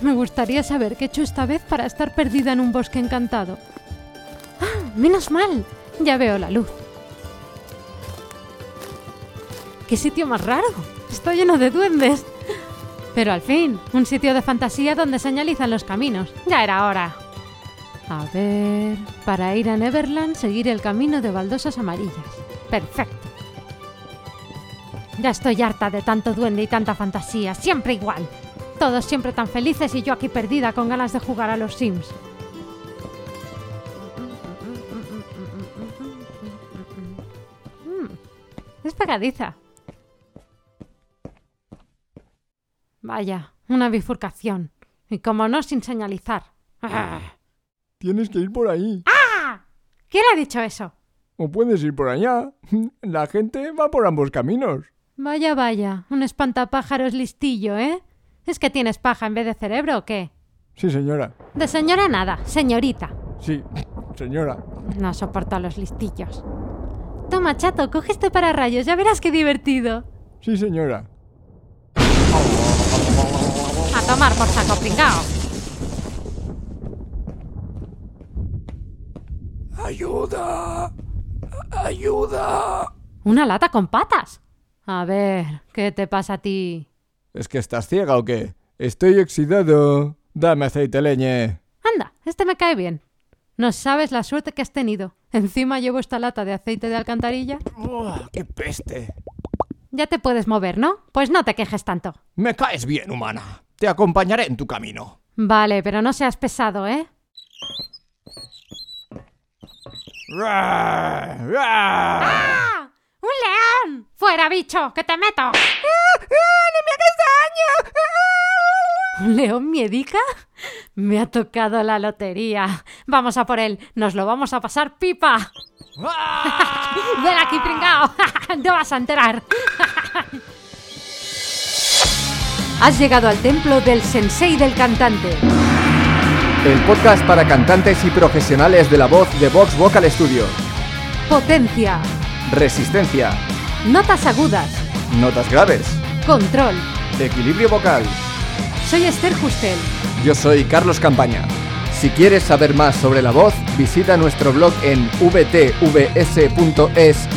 Me gustaría saber qué he hecho esta vez para estar perdida en un bosque encantado. ¡Ah! ¡Menos mal! Ya veo la luz. ¡Qué sitio más raro! Está lleno de duendes. Pero al fin, un sitio de fantasía donde señalizan los caminos. Ya era hora. A ver, para ir a Neverland seguir el camino de baldosas amarillas. Perfecto. Ya estoy harta de tanto duende y tanta fantasía, siempre igual. Todos siempre tan felices y yo aquí perdida con ganas de jugar a los Sims. Mm, es pegadiza. Vaya, una bifurcación. Y como no, sin señalizar. ¡Ah! Tienes que ir por ahí. ¿Quién ha dicho eso? O puedes ir por allá. La gente va por ambos caminos. Vaya, vaya, un espantapájaros listillo, ¿eh? ¿Es que tienes paja en vez de cerebro o qué? Sí, señora. De señora nada, señorita. Sí, señora. No soporto a los listillos. Toma, chato, coge este para rayos, ya verás qué divertido. Sí, señora. A tomar por saco pringao. ¡Ayuda! ¡Ayuda! Una lata con patas. A ver, ¿qué te pasa a ti? ¿Es que estás ciega o qué? Estoy oxidado. Dame aceite leñe. Anda, este me cae bien. No sabes la suerte que has tenido. Encima llevo esta lata de aceite de alcantarilla. ¡Uah, ¡Qué peste! Ya te puedes mover, ¿no? Pues no te quejes tanto. Me caes bien, humana. Te acompañaré en tu camino. Vale, pero no seas pesado, ¿eh? ¡Ah! ¡Un león! ¡Fuera, bicho! ¡Que te meto! ¡No me hagas daño! ¿Un león miedica? Me ha tocado la lotería. Vamos a por él. Nos lo vamos a pasar pipa. ¡Ah! Ven aquí, pringao. Te vas a enterar. Has llegado al templo del sensei del cantante. El podcast para cantantes y profesionales de la voz de Vox Vocal Studio. Potencia. Resistencia. Notas agudas. Notas graves. Control. Equilibrio vocal. Soy Esther Justel. Yo soy Carlos Campaña. Si quieres saber más sobre la voz, visita nuestro blog en vtvs.es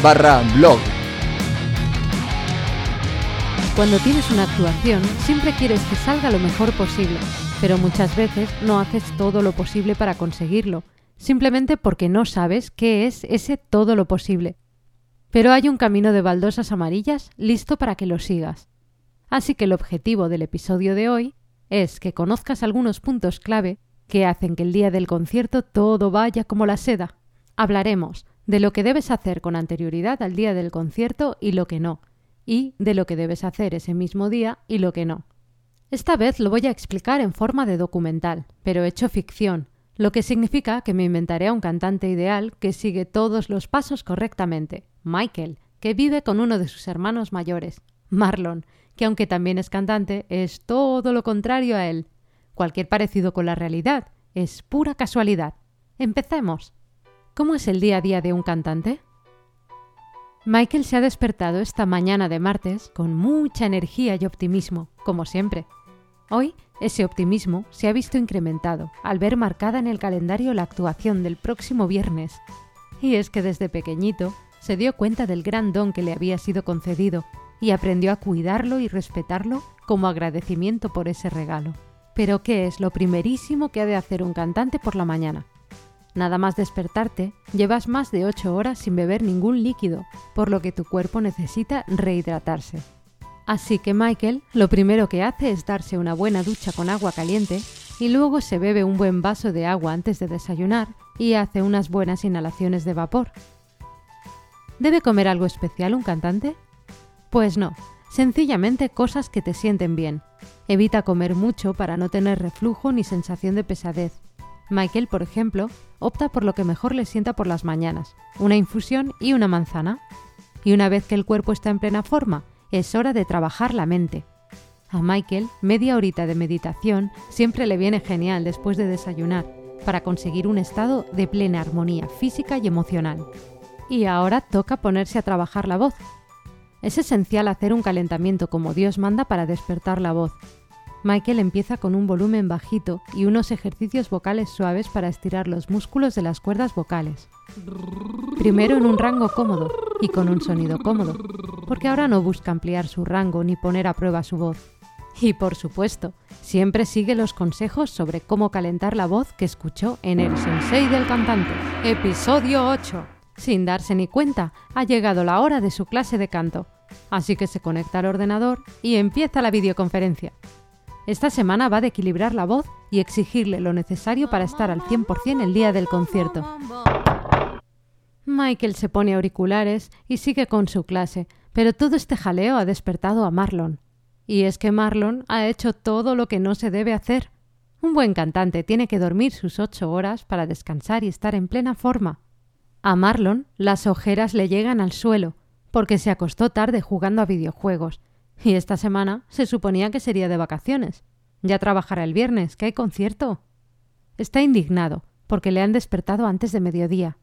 barra blog. Cuando tienes una actuación, siempre quieres que salga lo mejor posible, pero muchas veces no haces todo lo posible para conseguirlo, simplemente porque no sabes qué es ese todo lo posible. Pero hay un camino de baldosas amarillas listo para que lo sigas. Así que el objetivo del episodio de hoy es que conozcas algunos puntos clave que hacen que el día del concierto todo vaya como la seda. Hablaremos de lo que debes hacer con anterioridad al día del concierto y lo que no, y de lo que debes hacer ese mismo día y lo que no. Esta vez lo voy a explicar en forma de documental, pero hecho ficción, lo que significa que me inventaré a un cantante ideal que sigue todos los pasos correctamente, Michael, que vive con uno de sus hermanos mayores, Marlon, que aunque también es cantante, es todo lo contrario a él. Cualquier parecido con la realidad es pura casualidad. Empecemos. ¿Cómo es el día a día de un cantante? Michael se ha despertado esta mañana de martes con mucha energía y optimismo, como siempre. Hoy, ese optimismo se ha visto incrementado al ver marcada en el calendario la actuación del próximo viernes. Y es que desde pequeñito se dio cuenta del gran don que le había sido concedido y aprendió a cuidarlo y respetarlo como agradecimiento por ese regalo. Pero ¿qué es lo primerísimo que ha de hacer un cantante por la mañana? Nada más despertarte, llevas más de 8 horas sin beber ningún líquido, por lo que tu cuerpo necesita rehidratarse. Así que Michael lo primero que hace es darse una buena ducha con agua caliente y luego se bebe un buen vaso de agua antes de desayunar y hace unas buenas inhalaciones de vapor. ¿Debe comer algo especial un cantante? Pues no, sencillamente cosas que te sienten bien. Evita comer mucho para no tener reflujo ni sensación de pesadez. Michael, por ejemplo, opta por lo que mejor le sienta por las mañanas, una infusión y una manzana. Y una vez que el cuerpo está en plena forma, es hora de trabajar la mente. A Michael, media horita de meditación siempre le viene genial después de desayunar, para conseguir un estado de plena armonía física y emocional. Y ahora toca ponerse a trabajar la voz. Es esencial hacer un calentamiento como Dios manda para despertar la voz. Michael empieza con un volumen bajito y unos ejercicios vocales suaves para estirar los músculos de las cuerdas vocales. Primero en un rango cómodo y con un sonido cómodo, porque ahora no busca ampliar su rango ni poner a prueba su voz. Y por supuesto, siempre sigue los consejos sobre cómo calentar la voz que escuchó en El Sensei del Cantante, episodio 8. Sin darse ni cuenta, ha llegado la hora de su clase de canto, así que se conecta al ordenador y empieza la videoconferencia. Esta semana va de equilibrar la voz y exigirle lo necesario para estar al 100% el día del concierto. Michael se pone auriculares y sigue con su clase, pero todo este jaleo ha despertado a Marlon. Y es que Marlon ha hecho todo lo que no se debe hacer. Un buen cantante tiene que dormir sus ocho horas para descansar y estar en plena forma. A Marlon las ojeras le llegan al suelo, porque se acostó tarde jugando a videojuegos, y esta semana se suponía que sería de vacaciones. Ya trabajará el viernes, que hay concierto. Está indignado, porque le han despertado antes de mediodía.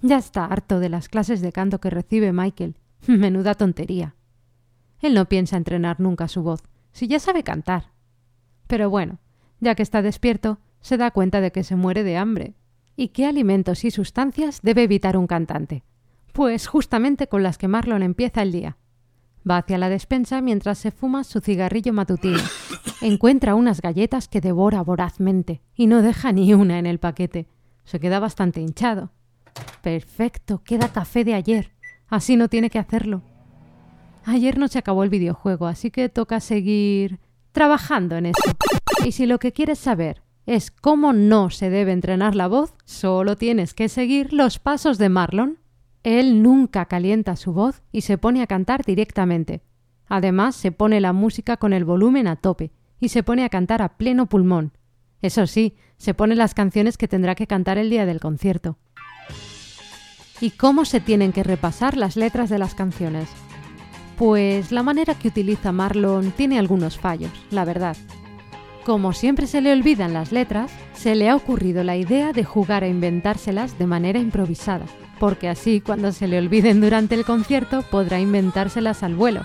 Ya está harto de las clases de canto que recibe Michael. Menuda tontería. Él no piensa entrenar nunca su voz, si ya sabe cantar. Pero bueno, ya que está despierto, se da cuenta de que se muere de hambre. ¿Y qué alimentos y sustancias debe evitar un cantante? Pues justamente con las que Marlon empieza el día. Va hacia la despensa mientras se fuma su cigarrillo matutino. Encuentra unas galletas que devora vorazmente y no deja ni una en el paquete. Se queda bastante hinchado. Perfecto, queda café de ayer. Así no tiene que hacerlo. Ayer no se acabó el videojuego, así que toca seguir trabajando en eso. Y si lo que quieres saber es cómo no se debe entrenar la voz, solo tienes que seguir los pasos de Marlon. Él nunca calienta su voz y se pone a cantar directamente. Además, se pone la música con el volumen a tope y se pone a cantar a pleno pulmón. Eso sí, se pone las canciones que tendrá que cantar el día del concierto. ¿Y cómo se tienen que repasar las letras de las canciones? Pues la manera que utiliza Marlon tiene algunos fallos, la verdad. Como siempre se le olvidan las letras, se le ha ocurrido la idea de jugar a inventárselas de manera improvisada porque así cuando se le olviden durante el concierto podrá inventárselas al vuelo.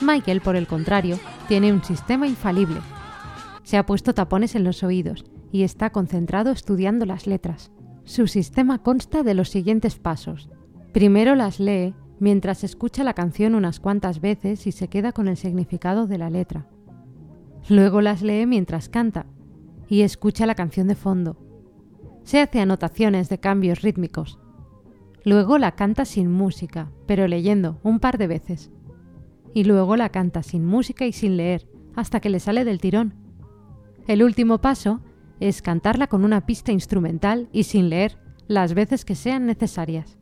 Michael, por el contrario, tiene un sistema infalible. Se ha puesto tapones en los oídos y está concentrado estudiando las letras. Su sistema consta de los siguientes pasos. Primero las lee mientras escucha la canción unas cuantas veces y se queda con el significado de la letra. Luego las lee mientras canta y escucha la canción de fondo. Se hace anotaciones de cambios rítmicos Luego la canta sin música, pero leyendo un par de veces. Y luego la canta sin música y sin leer, hasta que le sale del tirón. El último paso es cantarla con una pista instrumental y sin leer, las veces que sean necesarias.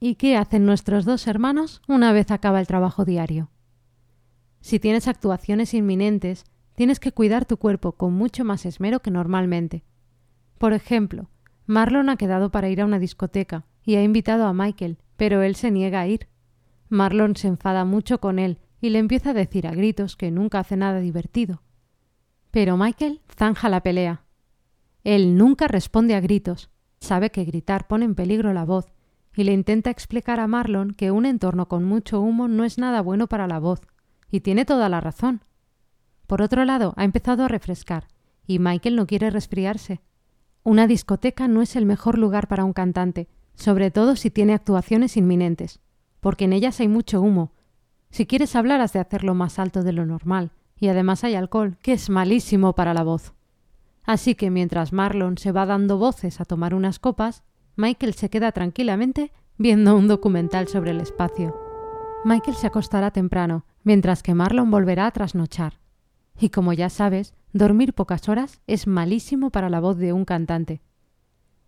¿Y qué hacen nuestros dos hermanos una vez acaba el trabajo diario? Si tienes actuaciones inminentes, tienes que cuidar tu cuerpo con mucho más esmero que normalmente. Por ejemplo, Marlon ha quedado para ir a una discoteca, y ha invitado a Michael, pero él se niega a ir. Marlon se enfada mucho con él y le empieza a decir a gritos que nunca hace nada divertido. Pero Michael zanja la pelea. Él nunca responde a gritos, sabe que gritar pone en peligro la voz, y le intenta explicar a Marlon que un entorno con mucho humo no es nada bueno para la voz, y tiene toda la razón. Por otro lado, ha empezado a refrescar, y Michael no quiere resfriarse. Una discoteca no es el mejor lugar para un cantante, sobre todo si tiene actuaciones inminentes, porque en ellas hay mucho humo. Si quieres hablar has de hacerlo más alto de lo normal, y además hay alcohol, que es malísimo para la voz. Así que mientras Marlon se va dando voces a tomar unas copas, Michael se queda tranquilamente viendo un documental sobre el espacio. Michael se acostará temprano, mientras que Marlon volverá a trasnochar. Y como ya sabes, dormir pocas horas es malísimo para la voz de un cantante.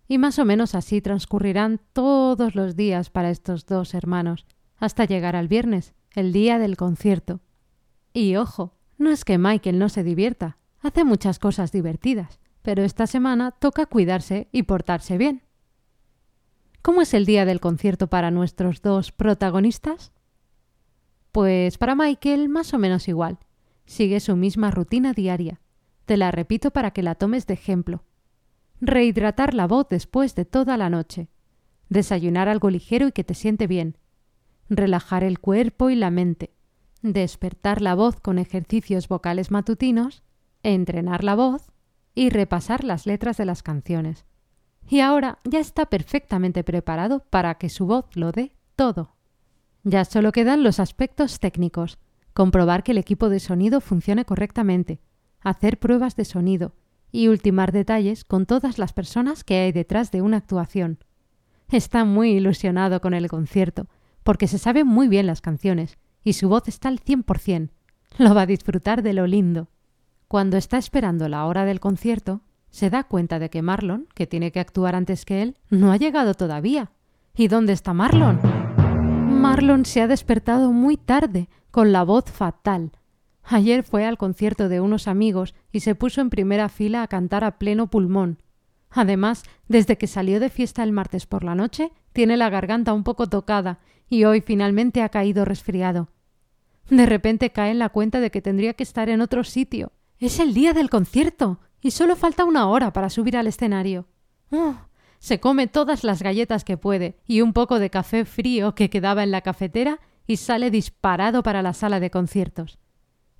Y más o menos así transcurrirán todos los días para estos dos hermanos, hasta llegar al viernes, el día del concierto. Y ojo, no es que Michael no se divierta, hace muchas cosas divertidas, pero esta semana toca cuidarse y portarse bien. ¿Cómo es el día del concierto para nuestros dos protagonistas? Pues para Michael más o menos igual. Sigue su misma rutina diaria. Te la repito para que la tomes de ejemplo. Rehidratar la voz después de toda la noche. Desayunar algo ligero y que te siente bien. Relajar el cuerpo y la mente. despertar la voz con ejercicios vocales matutinos, entrenar la voz y repasar las letras de las canciones. Y ahora ya está perfectamente preparado para que su voz lo dé todo. Ya solo quedan los aspectos técnicos, comprobar que el equipo de sonido funcione correctamente, hacer pruebas de sonido y ultimar detalles con todas las personas que hay detrás de una actuación. Está muy ilusionado con el concierto, porque se sabe muy bien las canciones y su voz está al cien por cien. Lo va a disfrutar de lo lindo. Cuando está esperando la hora del concierto, se da cuenta de que Marlon, que tiene que actuar antes que él, no ha llegado todavía. ¿Y dónde está Marlon? Marlon se ha despertado muy tarde, con la voz fatal. Ayer fue al concierto de unos amigos y se puso en primera fila a cantar a pleno pulmón. Además, desde que salió de fiesta el martes por la noche, tiene la garganta un poco tocada y hoy finalmente ha caído resfriado. De repente cae en la cuenta de que tendría que estar en otro sitio. Es el día del concierto y solo falta una hora para subir al escenario. ¡Oh! Se come todas las galletas que puede y un poco de café frío que quedaba en la cafetera y sale disparado para la sala de conciertos.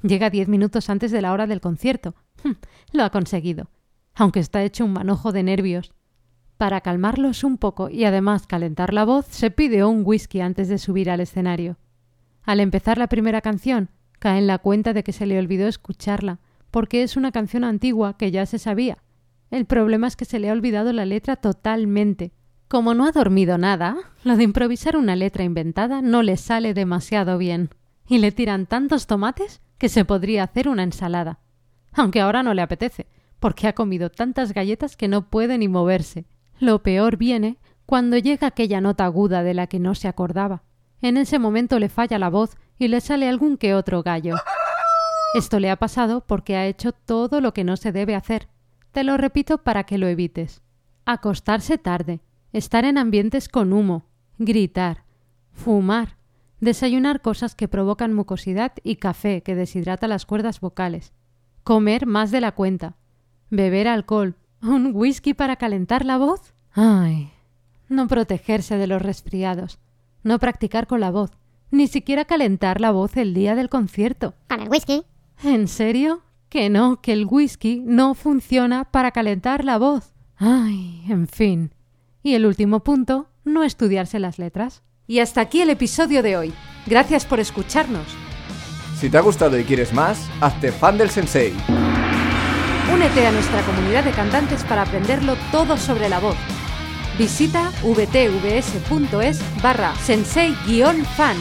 Llega diez minutos antes de la hora del concierto. Hm, lo ha conseguido, aunque está hecho un manojo de nervios. Para calmarlos un poco y además calentar la voz, se pide un whisky antes de subir al escenario. Al empezar la primera canción, cae en la cuenta de que se le olvidó escucharla, porque es una canción antigua que ya se sabía. El problema es que se le ha olvidado la letra totalmente. Como no ha dormido nada, lo de improvisar una letra inventada no le sale demasiado bien. Y le tiran tantos tomates que se podría hacer una ensalada. Aunque ahora no le apetece, porque ha comido tantas galletas que no puede ni moverse. Lo peor viene cuando llega aquella nota aguda de la que no se acordaba. En ese momento le falla la voz y le sale algún que otro gallo. Esto le ha pasado porque ha hecho todo lo que no se debe hacer. Te lo repito para que lo evites. Acostarse tarde, estar en ambientes con humo, gritar, fumar, desayunar cosas que provocan mucosidad y café que deshidrata las cuerdas vocales, comer más de la cuenta, beber alcohol, un whisky para calentar la voz. Ay, no protegerse de los resfriados, no practicar con la voz, ni siquiera calentar la voz el día del concierto. Con el whisky. ¿En serio? Que no, que el whisky no funciona para calentar la voz. Ay, en fin. Y el último punto, no estudiarse las letras. Y hasta aquí el episodio de hoy. Gracias por escucharnos. Si te ha gustado y quieres más, hazte fan del sensei. Únete a nuestra comunidad de cantantes para aprenderlo todo sobre la voz. Visita vtvs.es barra sensei-fan